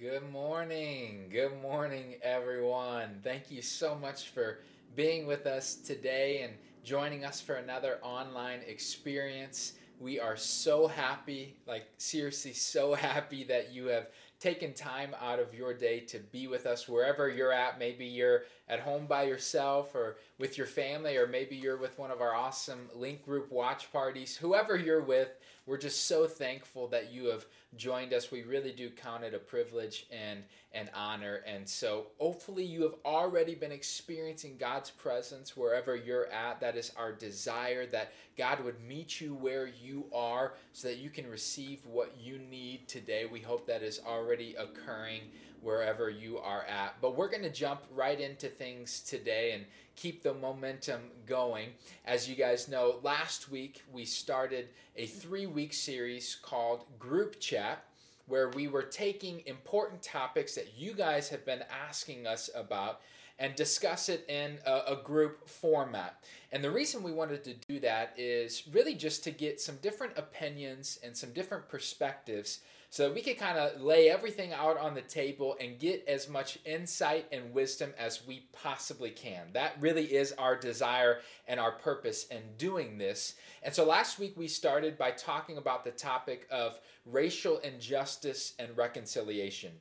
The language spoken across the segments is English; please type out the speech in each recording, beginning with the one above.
Good morning. Good morning, everyone. Thank you so much for being with us today and joining us for another online experience. We are so happy, like, seriously, so happy that you have taken time out of your day to be with us wherever you're at. Maybe you're at home by yourself or with your family, or maybe you're with one of our awesome link group watch parties. Whoever you're with, we're just so thankful that you have joined us. We really do count it a privilege and an honor. And so, hopefully, you have already been experiencing God's presence wherever you're at. That is our desire that God would meet you where you are so that you can receive what you need today. We hope that is already occurring wherever you are at. But we're going to jump right into things today and keep the momentum going. As you guys know, last week we started a three week series called Group Chat. Where we were taking important topics that you guys have been asking us about and discuss it in a, a, group format. And the reason we wanted to do that is really just to get some different opinions and some different perspectives so we can kind of lay everything out on the table and get as much insight and wisdom as we possibly can. That really is our desire and our purpose in doing this. And so last week we started by talking about the topic of racial injustice and reconciliation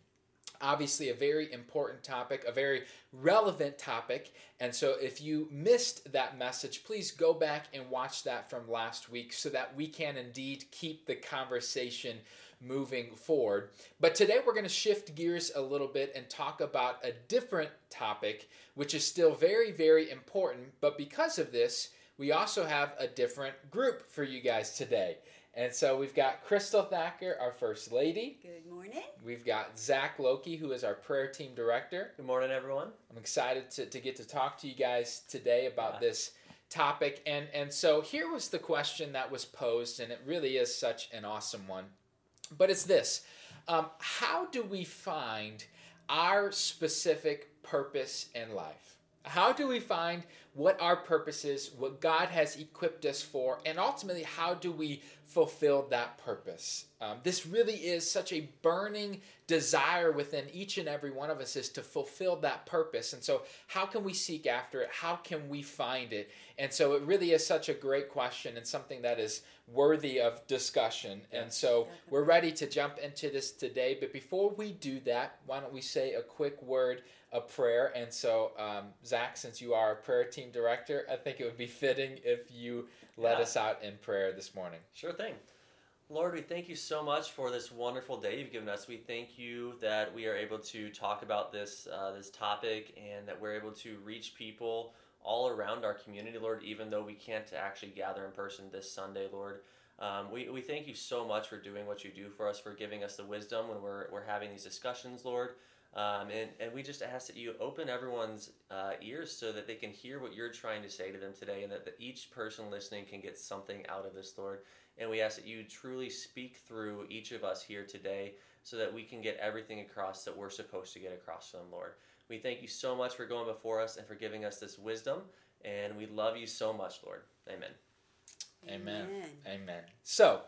obviously a very important topic, a very relevant topic. And so if you missed that message, please go back and watch that from last week so that we can indeed keep the conversation moving forward. But today we're going to shift gears a little bit and talk about a different topic, which is still very, very important. But because of this, we also have a different group for you guys today. And so we've got Crystal Thacker, our First Lady. Good morning. We've got Zach Loki, who is our prayer team director. Good morning, everyone. I'm excited to, to get to talk to you guys today about yeah. this topic. And, and so here was the question that was posed, and it really is such an awesome one. But it's this um, How do we find our specific purpose in life? How do we find what our purpose is, what God has equipped us for, and ultimately, how do we fulfill that purpose? Um, this really is such a burning desire within each and every one of us is to fulfill that purpose. And so, how can we seek after it? How can we find it? And so, it really is such a great question and something that is worthy of discussion. And so, we're ready to jump into this today. But before we do that, why don't we say a quick word of prayer? And so, um, Zach, since you are a prayer team director, I think it would be fitting if you led yeah. us out in prayer this morning. Sure thing. Lord, we thank you so much for this wonderful day you've given us. We thank you that we are able to talk about this uh, this topic and that we're able to reach people all around our community, Lord, even though we can't actually gather in person this Sunday, Lord. Um, we, we thank you so much for doing what you do for us, for giving us the wisdom when we're, we're having these discussions, Lord. Um, and, and we just ask that you open everyone's uh, ears so that they can hear what you're trying to say to them today and that, that each person listening can get something out of this, Lord. And we ask that you truly speak through each of us here today so that we can get everything across that we're supposed to get across to them, Lord. We thank you so much for going before us and for giving us this wisdom. And we love you so much, Lord. Amen. Amen. Amen. Amen. So,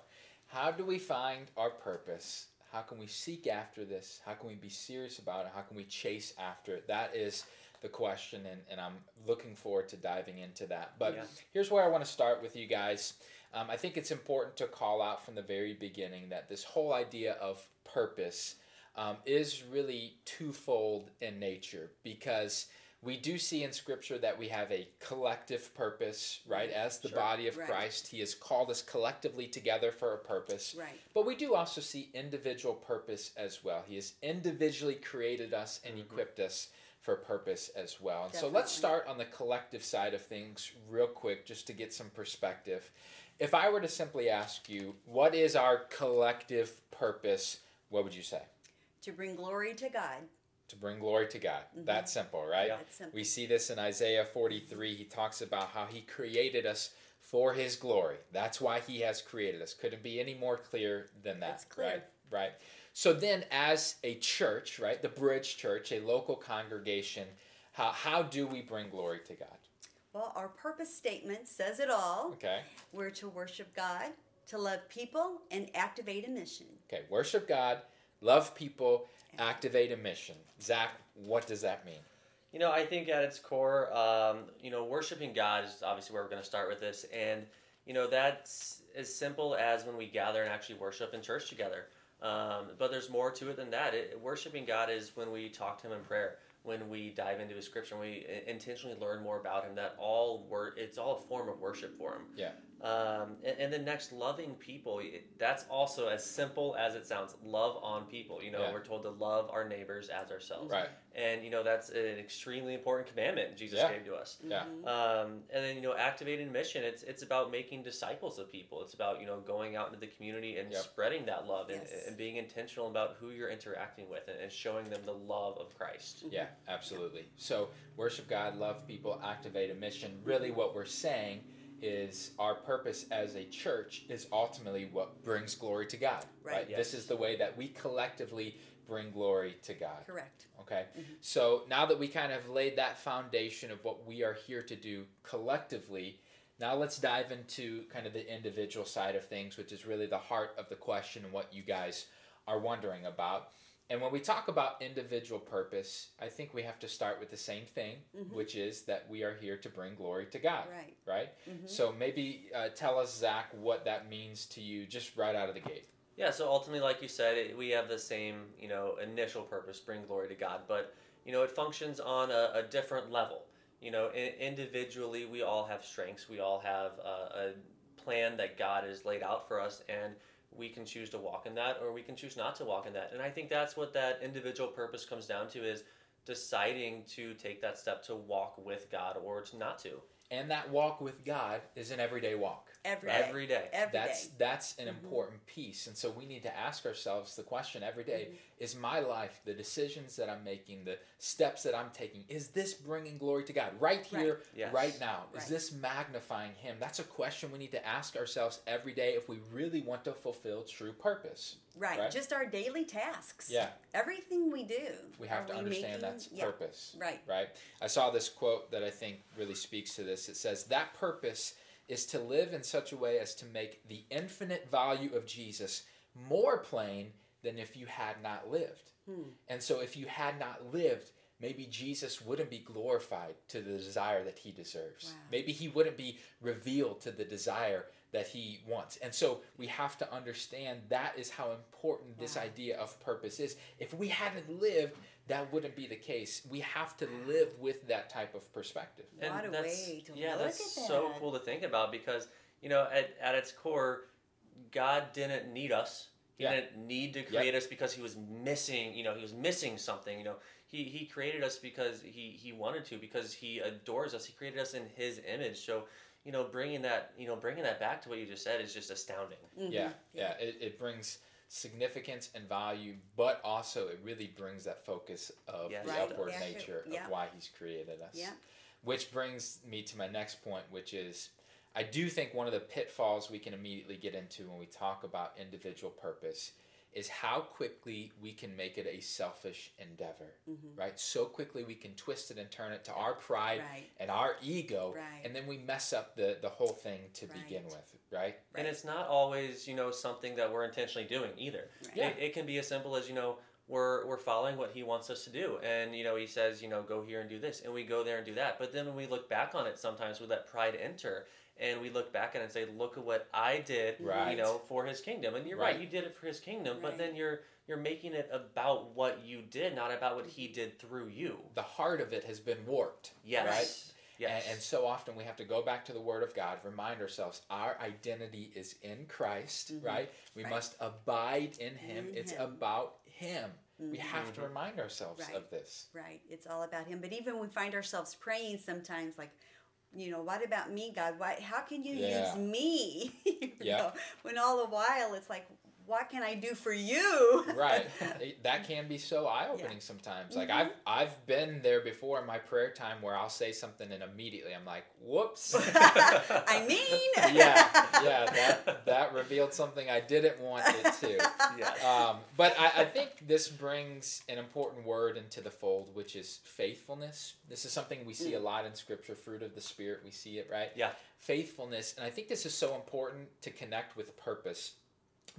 how do we find our purpose? How can we seek after this? How can we be serious about it? How can we chase after it? That is the question, and, and I'm looking forward to diving into that. But yeah. here's where I want to start with you guys. Um, I think it's important to call out from the very beginning that this whole idea of purpose um, is really twofold in nature because we do see in scripture that we have a collective purpose right as the sure. body of right. christ he has called us collectively together for a purpose right. but we do also see individual purpose as well he has individually created us and mm-hmm. equipped us for purpose as well and Definitely. so let's start on the collective side of things real quick just to get some perspective if I were to simply ask you, what is our collective purpose, what would you say? To bring glory to God. To bring glory to God. Mm-hmm. That's simple, right? Yeah. Simple. We see this in Isaiah 43. He talks about how he created us for his glory. That's why he has created us. Couldn't be any more clear than that. That's clear. Right? Right. So then as a church, right, the Bridge Church, a local congregation, how, how do we bring glory to God? Well, our purpose statement says it all. Okay. We're to worship God, to love people, and activate a mission. Okay, worship God, love people, activate a mission. Zach, what does that mean? You know, I think at its core, um, you know, worshiping God is obviously where we're going to start with this, and you know that's as simple as when we gather and actually worship in church together. Um, but there's more to it than that. It, worshiping God is when we talk to Him in prayer, when we dive into His Scripture, when we intentionally learn more about Him. That all word, it's all a form of worship for Him. Yeah. Um, and, and then next, loving people. That's also as simple as it sounds. Love on people. You know, Yeah. we're told to love our neighbors as ourselves. Right. And you know that's an extremely important commandment Jesus Yeah. gave to us. Yeah. Mhm. Um, and then you know, activating mission. It's it's about making disciples of people. It's about you know going out into the community and Yep. spreading that love and, Yes. and being intentional about who you're interacting with and, and showing them the love of Christ. Yeah, absolutely. So, worship God, love people, activate a mission. Really, what we're saying is our purpose as a church is ultimately what brings glory to God. Right. This Yes. is the way that we collectively bring glory to God. Correct. Okay. Mhm. So now that we kind of laid that foundation of what we are here to do collectively, now let's dive into kind of the individual side of things, which is really the heart of the question and what you guys are wondering about. And when we talk about individual purpose, I think we have to start with the same thing, Mhm. which is that we are here to bring glory to God, Right. right? Mhm. So maybe uh, tell us, Zach, what that means to you just right out of the gate. Yeah. So ultimately, like you said, it, we have the same you know initial purpose, bring glory to God, but you know it functions on a, a different level. You know, I- individually, we all have strengths. We all have a, a plan that God has laid out for us, and we can choose to walk in that, or we can choose not to walk in that. And I think that's what that individual purpose comes down to: is deciding to take that step to walk with God or to not to. And that walk with God is an everyday walk. Every day. Every day. Every that's day. that's an Mhm. important piece and so we need to ask ourselves the question every day, Mhm. is my life the decisions that i'm making the steps that i'm taking is this bringing glory to god right here Yes. right now is this magnifying him that's a question we need to ask ourselves every day if we really want to fulfill true purpose Right. Right. Just our daily tasks. yeah Everything we do. we have to we understand making- that's yeah. purpose Right. right? I saw this quote that I think really speaks to this. It says, That purpose is to live in such a way as to make the infinite value of Jesus more plain than if you had not lived. Hmm. And so, if you had not lived, maybe Jesus wouldn't be glorified to the desire that he deserves. Wow. Maybe he wouldn't be revealed to the desire that he wants. And so we have to understand that is how important this idea of purpose is. If we hadn't lived, that wouldn't be the case. We have to live with that type of perspective. And What a that's- way to yeah, look that's at so cool to think about because you know at, at its core, God didn't need us. He Yeah. didn't need to create us because he was missing. You know, he was missing something. You know, he he created us because he he wanted to because he adores us. He created us in his image. So you know, bringing that you know bringing that back to what you just said is just astounding. Mhm. Yeah, yeah. It, it brings significance and value, but also it really brings that focus of Yes. the Right, upward yeah, nature yeah. of why he's created us. Yeah. Which brings me to my next point, which is I do think one of the pitfalls we can immediately get into when we talk about individual purpose is how quickly we can make it a selfish endeavor, Mhm. right? So quickly we can twist it and turn it to our pride Right. and our ego, Right. and then we mess up the, the whole thing to begin with, right? And it's not always, you know, something that we're intentionally doing either. Right. Yeah. It, it can be as simple as, you know, we're we're following what he wants us to do. And, you know, he says, you know, go here and do this. And we go there and do that. But then when we look back on it sometimes we let pride enter and we look back at it and say, Look at what I did, Right. you know, for his kingdom. And you're right, Right. you did it for his kingdom, but then you're you're making it about what you did, not about what he did through you. The heart of it has been warped. Yes. Right. Yes. And, and so often we have to go back to the Word of God, remind ourselves our identity is in Christ, Mhm. right? We Right. must abide in Him. In it's Him. about Him. We Mhm. have to Mhm. remind ourselves Right. of this. Right. It's all about him. But even we find ourselves praying sometimes like, you know, what about me, God? Why how can you Yeah. use me? You Yeah. know, when all the while it's like, what can I do for you? right that can be so eye-opening sometimes like i've i've been there before in my prayer time where i'll say something and immediately i'm like whoops I mean yeah yeah that that revealed something i didn't want it to yes. um, but I, I think this brings an important word into the fold, which is faithfulness. This is something we see a lot in Scripture, fruit of the Spirit. We see it, right? Yeah. Faithfulness. And I think this is so important to connect with purpose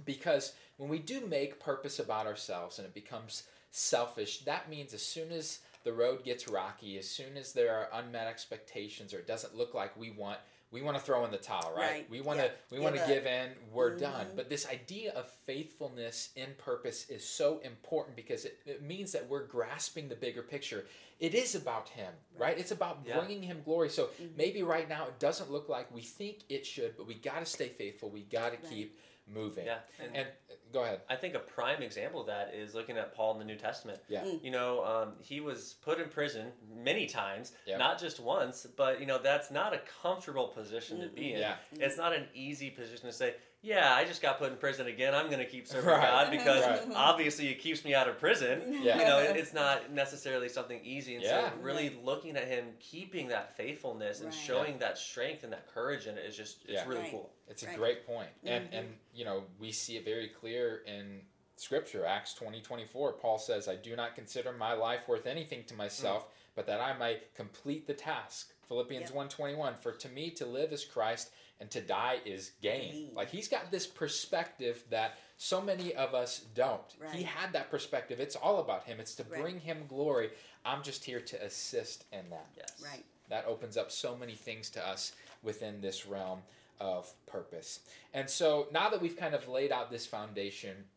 because when we do make purpose about ourselves and it becomes selfish, that means as soon as the road gets rocky, as soon as there are unmet expectations or it doesn't look like we want, we want to throw in the towel, right? Right. We want Yeah. to we want to give in, we're done. Mhm. But this idea of faithfulness in purpose is so important because it, it means that we're grasping the bigger picture. It is about him, right? It's about Yeah. bringing him glory. So Mhm. maybe right now it doesn't look like we think it should, but we got to stay faithful. We got to Right. keep moving. Yeah, and, And uh, go ahead. I think a prime example of that is looking at Paul in the New Testament. Yeah. Mm. You know, um, he was put in prison many times, Yep. not just once, but, you know, that's not a comfortable position to be in. Yeah. It's not an easy position to say, yeah, I just got put in prison again. I'm going to keep serving Right. God because Right. obviously it keeps me out of prison. Yeah. You know, it- it's not necessarily something easy. And Yeah. so, really looking at him keeping that faithfulness and Right. showing that strength and that courage in it is just, it's Yeah. really Right. cool. It's a Right. great point. And Mhm. and you know, we see it very clear in scripture, Acts 20, 24. Paul says, I do not consider my life worth anything to myself, but that I might complete the task. Philippians Yep. 121, for to me to live is Christ and to die is gain. Gain. Like he's got this perspective that so many of us don't. He had that perspective. It's all about him. It's to Right. bring him glory. I'm just here to assist in that Yes. Right. that opens up so many things to us within this realm of purpose. And so now that we've kind of laid out this foundation,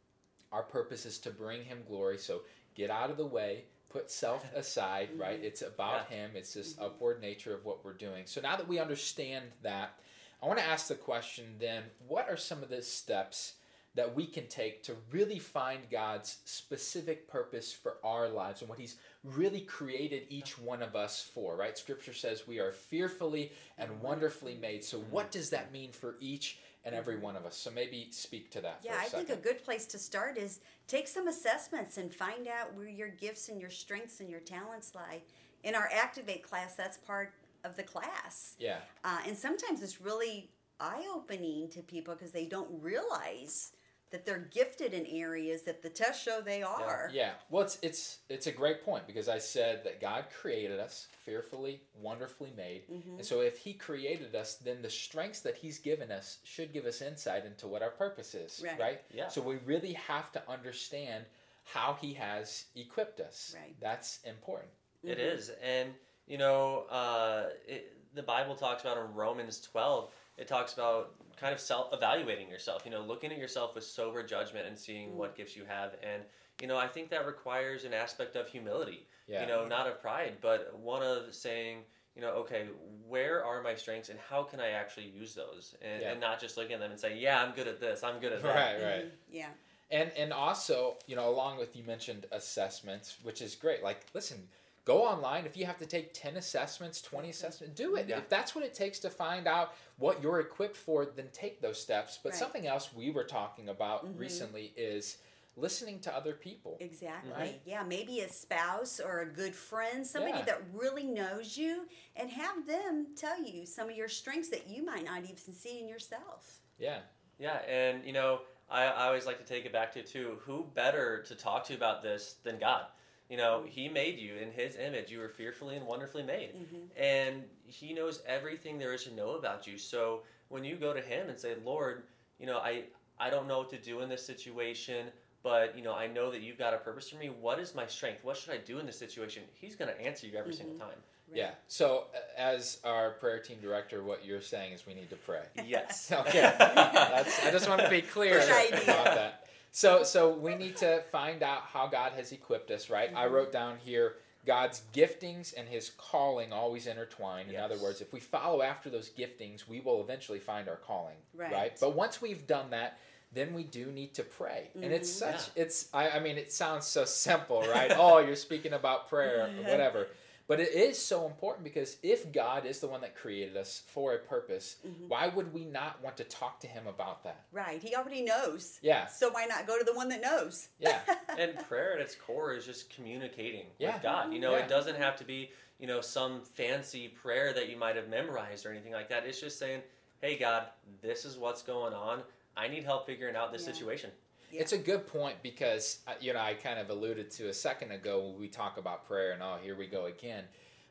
our purpose is to bring him glory. So get out of the way, put self aside, right? Mm-hmm. It's about him, it's this mm-hmm. upward nature of what we're doing. So now that we understand that, I want to ask the question then what are some of the steps? That we can take to really find God's specific purpose for our lives and what He's really created each one of us for, right? Scripture says we are fearfully and wonderfully made. So, what does that mean for each and every one of us? So, maybe speak to that. Yeah, for a I think a good place to start is take some assessments and find out where your gifts and your strengths and your talents lie. In our Activate class, that's part of the class. Yeah, Uh, and sometimes it's really eye opening to people because they don't realize that they're gifted in areas that the tests show they are. yeah. Well, it's it's it's a great point because I said that God created us fearfully, wonderfully made, Mhm. and so if He created us, then the strengths that He's given us should give us insight into what our purpose is, Right. right? Yeah. So we really have to understand how He has equipped us. Right. That's important. It Mhm. is, and you know, uh, it, the Bible talks about in Romans twelve. It talks about kind of self evaluating yourself. You know, looking at yourself with sober judgment and seeing Mm. what gifts you have. And you know, I think that requires an aspect of humility. Yeah. You know, not of pride, but one of saying, you know, okay, where are my strengths and how can I actually use those, and, Yeah. and not just looking at them and say, yeah, I'm good at this, I'm good at that. Right, right. Mhm. Yeah. And and also, you know, along with you mentioned assessments, which is great. Like, listen, go online. If you have to take ten assessments, twenty assessments, do it. Yeah. If that's what it takes to find out what you're equipped for, then take those steps. But Right. something else we were talking about Mhm. recently is listening to other people. Exactly. Right. Yeah, maybe a spouse or a good friend, somebody Yeah. that really knows you, and have them tell you some of your strengths that you might not even see in yourself. Yeah. Yeah, and you know, I, I always like to take it back to too. Who better to talk to about this than God? You know, He made you in His image. You were fearfully and wonderfully made, Mhm. and He knows everything there is to know about you. So when you go to Him and say, "Lord, you know, I I don't know what to do in this situation." But you know, I know that you've got a purpose for me. What is my strength? What should I do in this situation? He's going to answer you every single time. Right. Yeah. So, uh, as our prayer team director, what you're saying is we need to pray. Yes. Okay, That's, I just want to be clear Good about that. So, so we need to find out how God has equipped us, right? I Mhm. wrote down here God's giftings and His calling always intertwine. In Yes. other words, if we follow after those giftings, we will eventually find our calling, Right. But once we've done that, then we do need to pray, and it's Mhm. such it's. I, I mean, it sounds so simple, right? oh, you're speaking about prayer, or whatever. But it is so important because if God is the one that created us for a purpose, Mhm. why would we not want to talk to him about that? Right. He already knows. Yeah, So why not go to the one that knows? yeah, and prayer at its core is just communicating Yeah. with God. You know, Yeah. it doesn't have to be, you know, some fancy prayer that you might have memorized or anything like that. It's just saying, "Hey God, this is what's going on. I need help figuring out this Yeah. situation." Yeah. It's a good point because uh, you know I kind of alluded to a second ago when we talk about prayer and oh here we go again.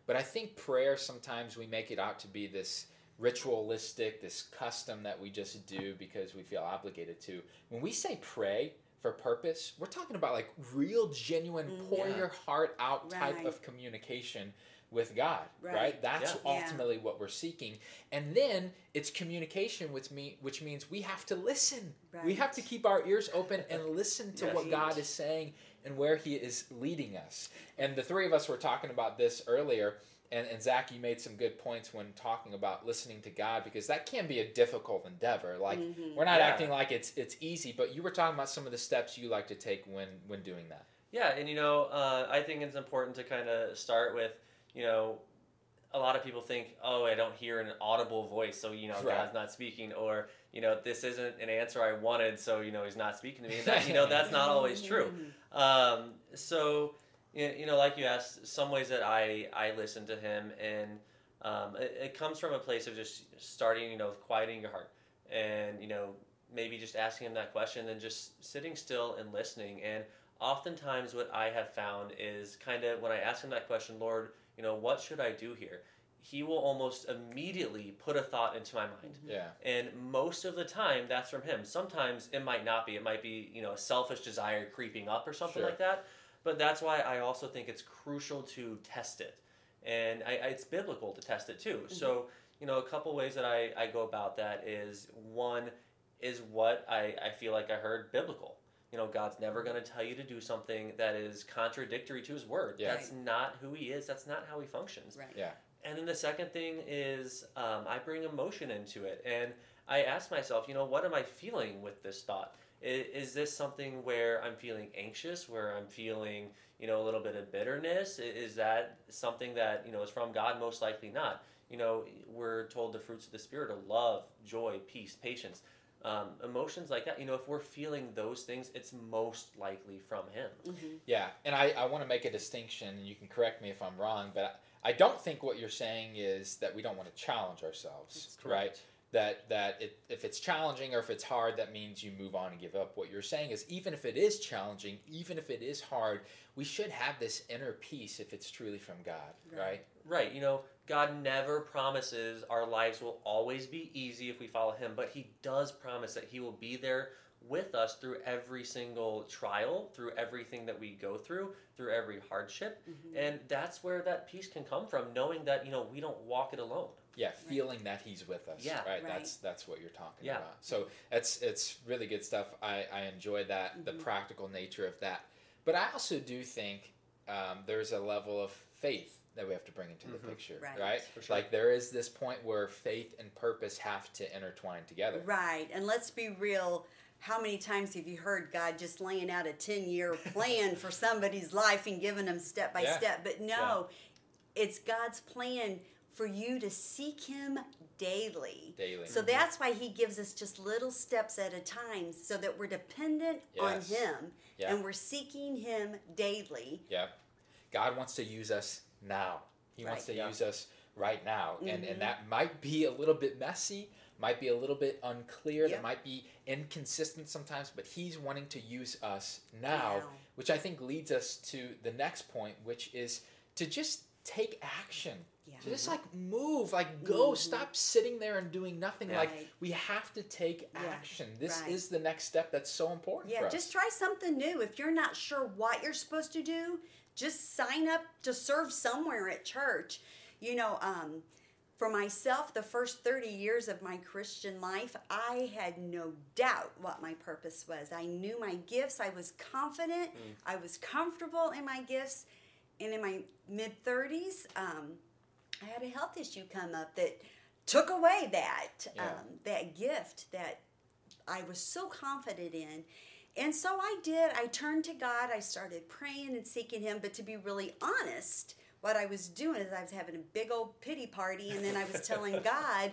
But I think prayer sometimes we make it out to be this ritualistic, this custom that we just do because we feel obligated to. When we say pray for purpose, we're talking about like real, genuine, Mhm. pour Yeah. your heart out type of communication with God, right? Right. That's Yeah. Yeah. ultimately what we're seeking. And then it's communication which me which means we have to listen. We have to keep our ears open and listen to Yes. what God is saying and where he is leading us. And the three of us were talking about this earlier and, and Zach, you made some good points when talking about listening to God because that can be a difficult endeavor. Like Mhm. we're not Yeah. acting like it's it's easy, but you were talking about some of the steps you like to take when when doing that. Yeah, and you know, uh, I think it's important to kind of start with, you know, a lot of people think, oh, I don't hear an audible voice, so you know, Right. God's not speaking, or you know, this isn't an answer I wanted, so you know, He's not speaking to me. That, you know, that's not always true. Um, so, you you know, like you asked, some ways that I I listen to Him, and um, it, it comes from a place of just starting, you know, with quieting your heart, and you know, maybe just asking Him that question, and just sitting still and listening. And oftentimes, what I have found is kind of when I ask Him that question, Lord, you know, what should I do here? He will almost immediately put a thought into my mind. Yeah. And most of the time, that's from him. Sometimes it might not be. It might be, you know, a selfish desire creeping up or something Sure. like that. But that's why I also think it's crucial to test it. And I, I, it's biblical to test it too. Mm-hmm. So, you know, a couple ways that I, I go about that is one is what I, I feel like I heard biblical. You know, God's never going to tell you to do something that is contradictory to his word. Yeah. That's not who he is. That's not how he functions. Right. Yeah. And then the second thing is um, I bring emotion into it. And I ask myself, you know, what am I feeling with this thought? Is, is this something where I'm feeling anxious, where I'm feeling, you know, a little bit of bitterness? Is that something that, you know, is from God? Most likely not. You know, we're told the fruits of the Spirit are love, joy, peace, patience. Um, emotions like that, you know, if we're feeling those things, it's most likely from Him. Mhm. Yeah, and I, I want to make a distinction, and you can correct me if I'm wrong, but I don't think what you're saying is that we don't want to challenge ourselves, right? That that it, if it's challenging or if it's hard, that means you move on and give up. What you're saying is even if it is challenging, even if it is hard, we should have this inner peace if it's truly from God, Right. right? Right, you know, God never promises our lives will always be easy if we follow Him, but He does promise that He will be there with us through every single trial, through everything that we go through, through every hardship. Mhm. And that's where that peace can come from, knowing that, you know, we don't walk it alone. Yeah, feeling that He's with us. Yeah. right. Right. That's that's what you're talking Yeah. about. So it's it's really good stuff. I I enjoy that the Mhm. practical nature of that, but I also do think um, there's a level of faith that we have to bring into the Mhm. picture, Right. right? For sure. Like there is this point where faith and purpose have to intertwine together. Right. And let's be real. How many times have you heard God just laying out a 10 year plan for somebody's life and giving them step by Yeah. step? But no, it's God's plan for you to seek Him daily. Daily. So that's why He gives us just little steps at a time so that we're dependent on Him Yeah. and we're seeking Him daily. Yep. God wants to use us now. He wants to Yeah. use us right now. And Mhm. and that might be a little bit messy, might be a little bit unclear, Yeah. that might be inconsistent sometimes, but he's wanting to use us now, which I think leads us to the next point, which is to just take action. Yeah. To just like move, like go, Mhm. stop sitting there and doing nothing. Yeah. Like we have to take Yeah. action. This Right. is the next step that's so important Yeah, us. just try something new. If you're not sure what you're supposed to do, just sign up to serve somewhere at church. You know, um, for myself, the first 30 years of my Christian life, I had no doubt what my purpose was. I knew my gifts, I was confident, Mm. I was comfortable in my gifts. And in my mid 30s, um, I had a health issue come up that took away that Yeah. um, that gift that I was so confident in. And so I did. I turned to God. I started praying and seeking Him. But to be really honest, what I was doing is I was having a big old pity party, and then I was telling God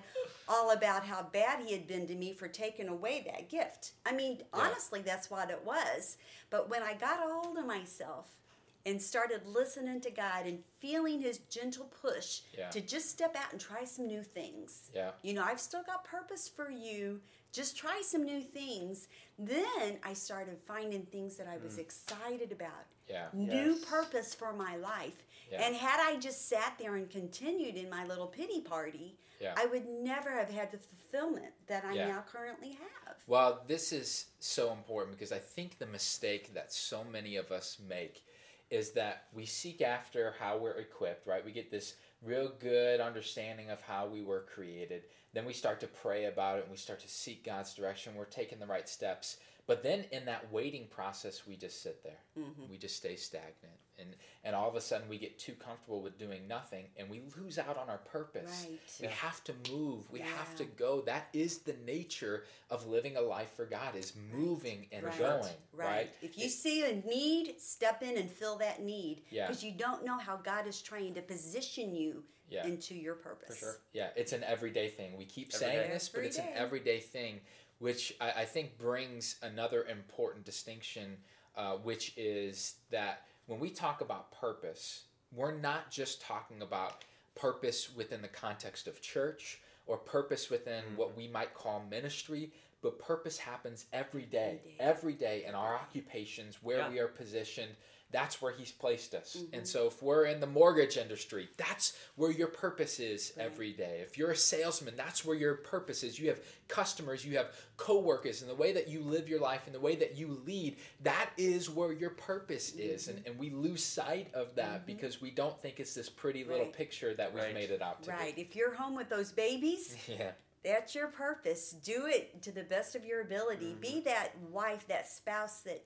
all about how bad He had been to me for taking away that gift. I mean, honestly, that's what it was. But when I got a hold of myself and started listening to God and feeling His gentle push Yeah. to just step out and try some new things, yeah. you know, I've still got purpose for you just try some new things. Then I started finding things that I was mm. excited about. Yeah. New Yes. purpose for my life. Yeah. And had I just sat there and continued in my little pity party, Yeah. I would never have had the fulfillment that I Yeah. now currently have. Well, this is so important because I think the mistake that so many of us make is that we seek after how we're equipped, right? We get this real good understanding of how we were created. Then we start to pray about it and we start to seek God's direction. We're taking the right steps. But then in that waiting process, we just sit there. Mm-hmm. We just stay stagnant. And, and all of a sudden, we get too comfortable with doing nothing and we lose out on our purpose. Right. We have to move. We have to go. That is the nature of living a life for God is moving and Right. going, right? Right. If you It- see a need, step in and fill that need. Yeah. Because you don't know how God is trying to position you Yeah. into your purpose. For sure. Yeah, it's an everyday thing. We keep Every saying day. this, but it's an Every day. everyday thing, which I, I think brings another important distinction, uh, which is that when we talk about purpose, we're not just talking about purpose within the context of church or purpose within Mm-hmm. what we might call ministry, but purpose happens every day, Every day. every day in our occupations where Yeah. we are positioned. That's where he's placed us. Mm-hmm. And so if we're in the mortgage industry, that's where your purpose is Right. every day. If you're a salesman, that's where your purpose is. You have customers, you have coworkers, and the way that you live your life and the way that you lead, that is where your purpose is. Mm-hmm. And, and we lose sight of that because we don't think it's this pretty little Right. picture that we've Right. made it out to Right. If you're home with those babies. Yeah. that's your purpose. Do it to the best of your ability. Mm-hmm. Be that wife, that spouse that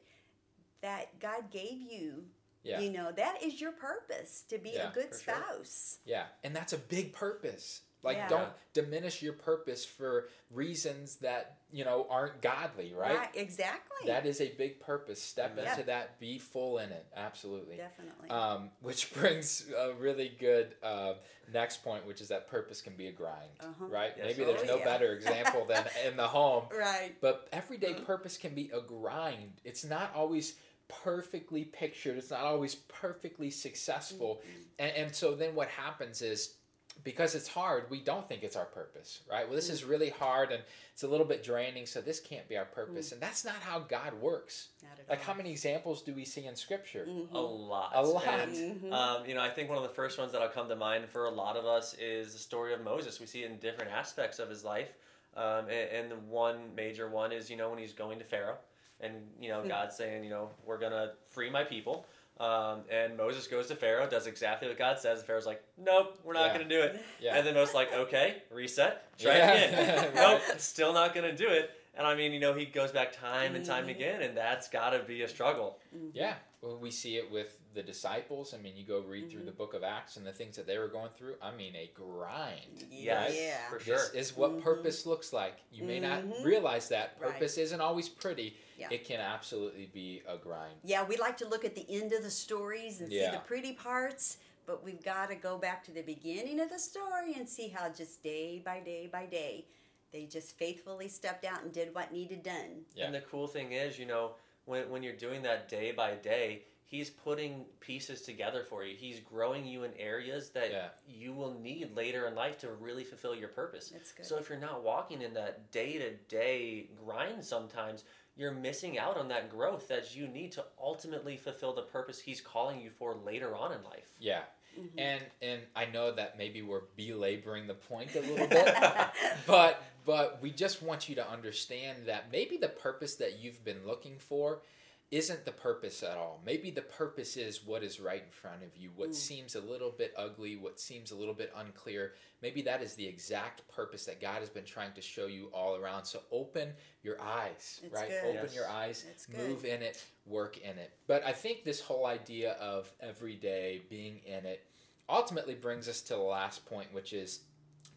that God gave you. Yeah. You know, that is your purpose to be Yeah, a good for sure. spouse. Yeah, and that's a big purpose. Like, Yeah. don't diminish your purpose for reasons that you know aren't godly, right? Exactly. That is a big purpose. Step Amen. into that. Be full in it. Absolutely. Definitely. Um, which brings a really good uh, next point, which is that purpose can be a grind, Uh-huh. right? Yes. Maybe Oh, there's no yeah. better example than in the home. right. But everyday Mhm. purpose can be a grind. It's not always perfectly pictured. It's not always perfectly successful. Mm-hmm. And, and so then what happens is because it's hard, we don't think it's our purpose, right? Well, this is really hard and it's a little bit draining, so this can't be our purpose. And that's not how God works. Not at Like, all. how many examples do we see in Scripture? Mhm. A lot. A lot. And, Mhm. um, you know, I think one of the first ones that'll come to mind for a lot of us is the story of Moses. We see it in different aspects of his life. Um, and, and the one major one is, you know, when he's going to Pharaoh and, you know, Hmm. God's saying, you know, we're going to free my people. Um, and Moses goes to Pharaoh, does exactly what God says. And Pharaoh's like, nope, we're not Yeah. going to do it. Yeah. And then Moses like, okay, reset, try Yeah. again. Nope, still not going to do it. And I mean, you know, he goes back time and time Mhm. again, and that's got to be a struggle. Yeah, well, we see it with the disciples. I mean, you go read through the book of Acts and the things that they were going through. I mean, a grind. Yes, right? Yeah. for sure. This is what Mhm. purpose looks like. You may not Mhm. realize that Right. purpose isn't always pretty. Yeah. It can absolutely be a grind. Yeah, we like to look at the end of the stories and Yeah. see the pretty parts, but we've got to go back to the beginning of the story and see how just day by day by day they just faithfully stepped out and did what needed done. Yeah. And the cool thing is, you know, when, when you're doing that day by day, he's putting pieces together for you. He's growing you in areas that Yeah. you will need later in life to really fulfill your purpose. That's good. So if you're not walking in that day to day grind sometimes, you're missing out on that growth that you need to ultimately fulfill the purpose he's calling you for later on in life. Yeah. Mhm. And and I know that maybe we're belaboring the point a little bit, but but we just want you to understand that maybe the purpose that you've been looking for isn't the purpose at all. Maybe the purpose is what is right in front of you, what Mm. seems a little bit ugly, what seems a little bit unclear. Maybe that is the exact purpose that God has been trying to show you all around. So open your eyes, That's right? good. Open Yes. your eyes, That's good. move in it, work in it. But I think this whole idea of every day being in it ultimately brings us to the last point, which is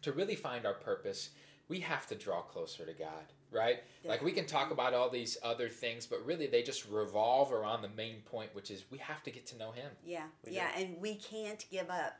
to really find our purpose, we have to draw closer to God, right? Like we can talk about all these other things, but really they just revolve around the main point, which is we have to get to know Him. Yeah, We yeah, and we can't give up.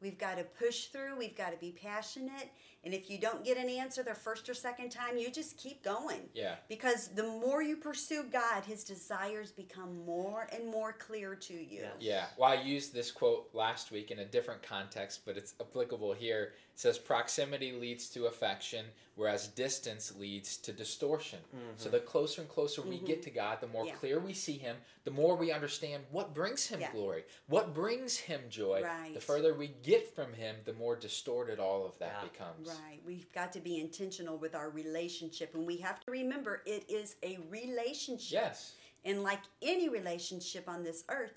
We've got to push through. We've got to be passionate. And if you don't get an answer the first or second time, you just keep going. Yeah. Because the more you pursue God, His desires become more and more clear to you. Yeah. Yeah. Well, I used this quote last week in a different context, but it's applicable here. It says proximity leads to affection, whereas distance leads to distortion. So the closer and closer we get to God, the more Mm-hmm. Yeah. clear we see Him, the more we understand what brings Him Yeah. glory, what brings Him joy. Right. The further we get from Him, the more distorted all of that Yeah. becomes. Right. We've got to be intentional with our relationship. And we have to remember it is a relationship. Yes. And like any relationship on this earth,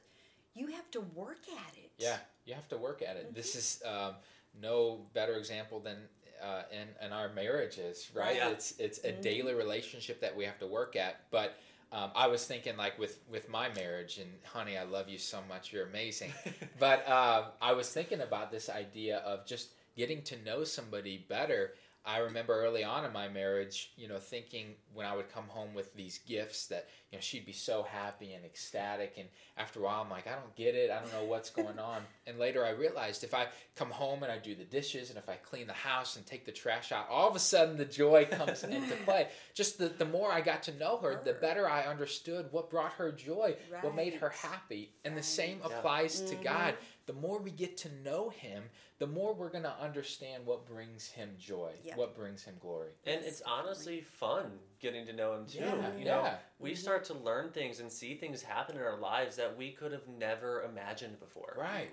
you have to work at it. Yeah, you have to work at it. This Mm-hmm. is um, no better example than uh, in, in our marriages, right? Yeah. It's it's a Mhm. daily relationship that we have to work at. But um, I was thinking, like with with my marriage, and honey, I love you so much. You're amazing. but um, I was thinking about this idea of just getting to know somebody better. I remember early on in my marriage, you know, thinking when I would come home with these gifts that, you know, she'd be so happy and ecstatic. And after a while, I'm like, I don't get it. I don't know what's going on. And later I realized if I come home and I do the dishes and if I clean the house and take the trash out, all of a sudden the joy comes into play. Just the, the more I got to know her, the better I understood what brought her joy, what made her happy. And the Right. same Yeah. applies to Mhm. God. The more we get to know Him, the more we're going to understand what brings Him joy, Yeah. what brings Him glory. And Yes, it's honestly fun getting to know him too. Yeah, you know, yeah. we Mhm. start to learn things and see things happen in our lives that we could have never imagined before. Right,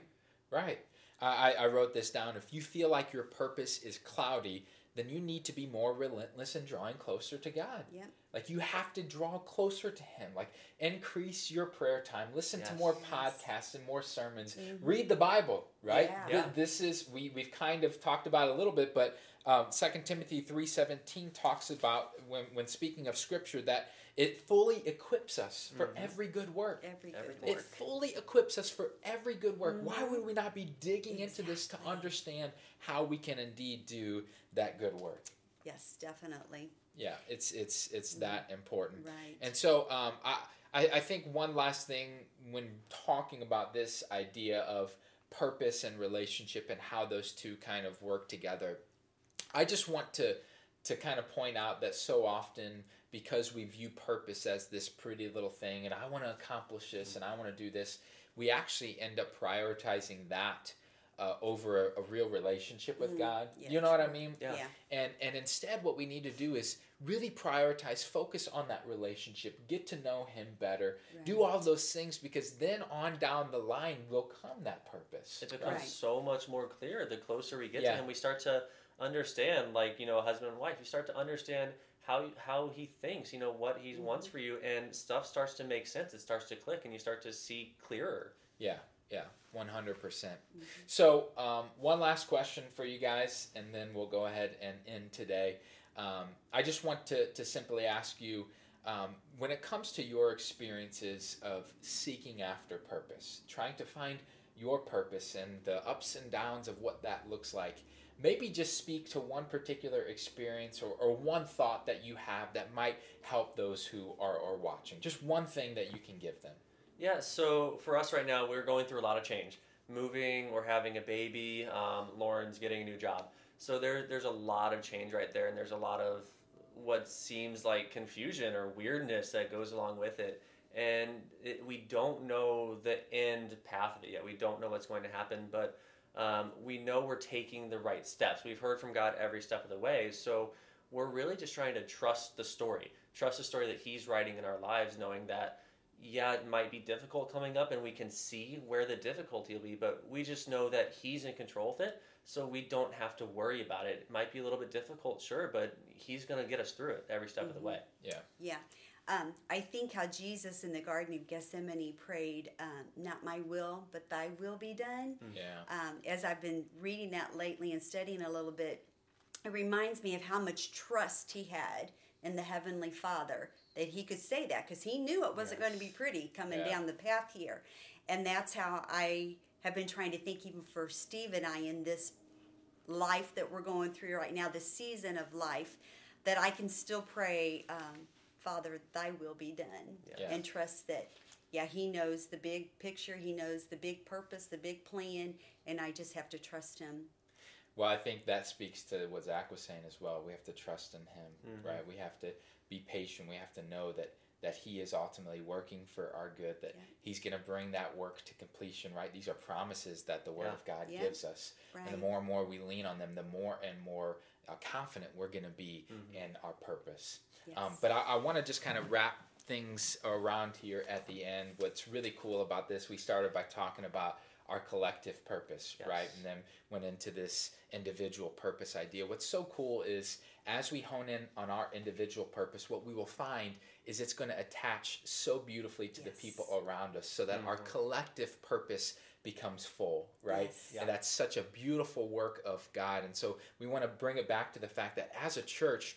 right. I, I- I wrote this down. If you feel like your purpose is cloudy, then you need to be more relentless in drawing closer to God. Yep. Like you have to draw closer to Him. Like increase your prayer time. Listen to more Yes. podcasts and more sermons. Mhm. Read the Bible. Right. Yeah. Yeah. This is we we've kind of talked about it a little bit, but um, 2 Timothy three seventeen talks about when when speaking of Scripture that it fully equips us for Mhm. every good work. Every good Everything. It fully equips us for every good work. Why Mhm. would we not be digging into this to understand how we can indeed do that good work? Yes, definitely. Yeah, it's it's it's that important. Right. And so um, I, I I think one last thing when talking about this idea of purpose and relationship and how those two kind of work together, I just want to to kind of point out that so often because we view purpose as this pretty little thing and I want to accomplish this and I want to do this, we actually end up prioritizing that uh, over a, a real relationship with Mm, God. yeah, you know what I mean? Yeah. yeah. And and instead what we need to do is really prioritize, focus on that relationship, get to know him better, do all those things because then on down the line will come that purpose. It becomes Right. so much more clear the closer we get Yeah. to him. We start to understand, like you know, husband and wife. You start to understand how how he thinks. You know what he Mm-hmm. wants for you, and stuff starts to make sense. It starts to click, and you start to see clearer. Yeah, yeah, one hundred percent. Mhm. So, um, one last question for you guys, and then we'll go ahead and end today. Um, I just want to to simply ask you, um, when it comes to your experiences of seeking after purpose, trying to find your purpose and the ups and downs of what that looks like. Maybe just speak to one particular experience or, or one thought that you have that might help those who are, are watching. Just one thing that you can give them. Yeah. So for us right now, we're going through a lot of change. Moving, we're having a baby. Um, Lauren's getting a new job. So there, there's a lot of change right there, and there's a lot of what seems like confusion or weirdness that goes along with it. And it, we don't know the end path of it yet. We don't know what's going to happen, but um, we know we're taking the right steps. We've heard from God every step of the way. So we're really just trying to trust the story, trust the story that He's writing in our lives, knowing that yeah, it might be difficult coming up and we can see where the difficulty will be, but we just know that he's in control of it, so we don't have to worry about it. It might be a little bit difficult, sure, but he's going to get us through it every step of the way. Yeah. Yeah. Um, I think how Jesus in the Garden of Gethsemane prayed, um, Not my will, but thy will be done. Yeah. Um, as I've been reading that lately and studying a little bit, it reminds me of how much trust he had in the Heavenly Father that he could say that because he knew it wasn't going to be pretty coming Yeah. down the path here. And that's how I have been trying to think, even for Steve and I, in this life that we're going through right now, this season of life, that I can still pray, um, Father, thy will be done, Yeah. and trust that yeah, He knows the big picture. He knows the big purpose, the big plan, and I just have to trust Him. Well, I think that speaks to what Zach was saying as well. We have to trust in Him, Mhm. right? We have to be patient. We have to know that that He is ultimately working for our good. That Yeah. He's going to bring that work to completion, right? These are promises that the Word Yeah. of God Yeah. gives us, Right. and the more and more we lean on them, the more and more uh, confident we're going to be Mhm. in our purpose. Yes. Um, but I, I want to just kind of wrap things around here at the end. What's really cool about this, we started by talking about our collective purpose, Yes. right? And then went into this individual purpose idea. What's so cool is as we hone in on our individual purpose, what we will find is it's going to attach so beautifully to the people around us so that our Mhm. collective purpose becomes full, right? Yes. Yeah. And that's such a beautiful work of God. And so we want to bring it back to the fact that as a church,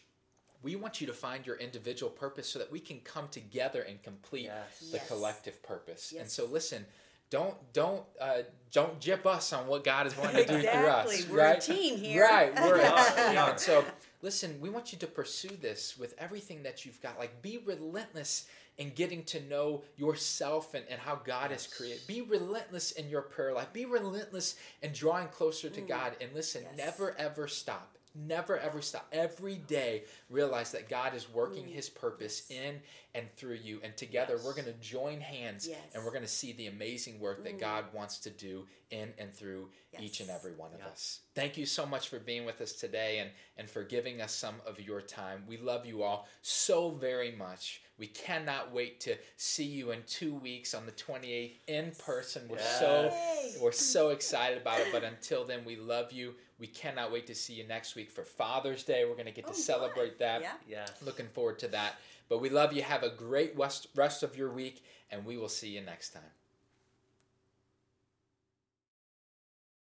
we want you to find your individual purpose so that we can come together and complete Yes. the Yes. collective purpose. And so listen, don't don't uh, don't jip us on what God is wanting to do through us. Exactly. We're a right? team here. Right. We're We a team. And so listen, we want you to pursue this with everything that you've got. Like be relentless in getting to know yourself and, and how God has created. Be relentless in your prayer life. Be relentless in drawing closer to Mm. God. And listen, Yes. never ever stop. Never ever stop. Every day realize that God is working Mm. his purpose Yes. in and through you. And together Yes. we're going to join hands Yes. and we're going to see the amazing work that Mm. God wants to do in and through each and every one of Yeah. us. Thank you so much for being with us today and, and for giving us some of your time. We love you all so very much. We cannot wait to see you in two weeks on the 28th in person. We're so we're so excited about it. But until then, we love you. We cannot wait to see you next week for Father's Day. We're going to get Oh, to good. celebrate that. Yeah. Yes. Looking forward to that. But we love you. Have a great rest rest of your week, and we will see you next time.